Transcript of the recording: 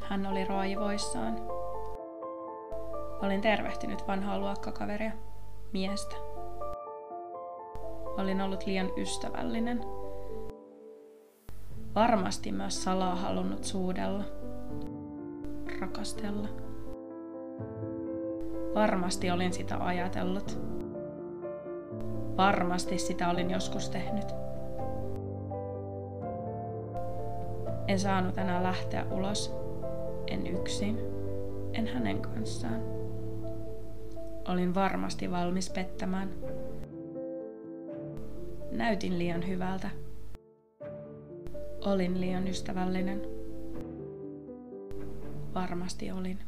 Hän oli raivoissaan. Olin tervehtinyt vanhaa luokkakaveria, miestä. Olin ollut liian ystävällinen. Varmasti myös salaa halunnut suudella. Rakastella. Varmasti olin sitä ajatellut. Varmasti sitä olin joskus tehnyt. En saanut enää lähteä ulos. En yksin. En hänen kanssaan. Olin varmasti valmis pettämään. Näytin liian hyvältä. Olin liian ystävällinen. Varmasti olin.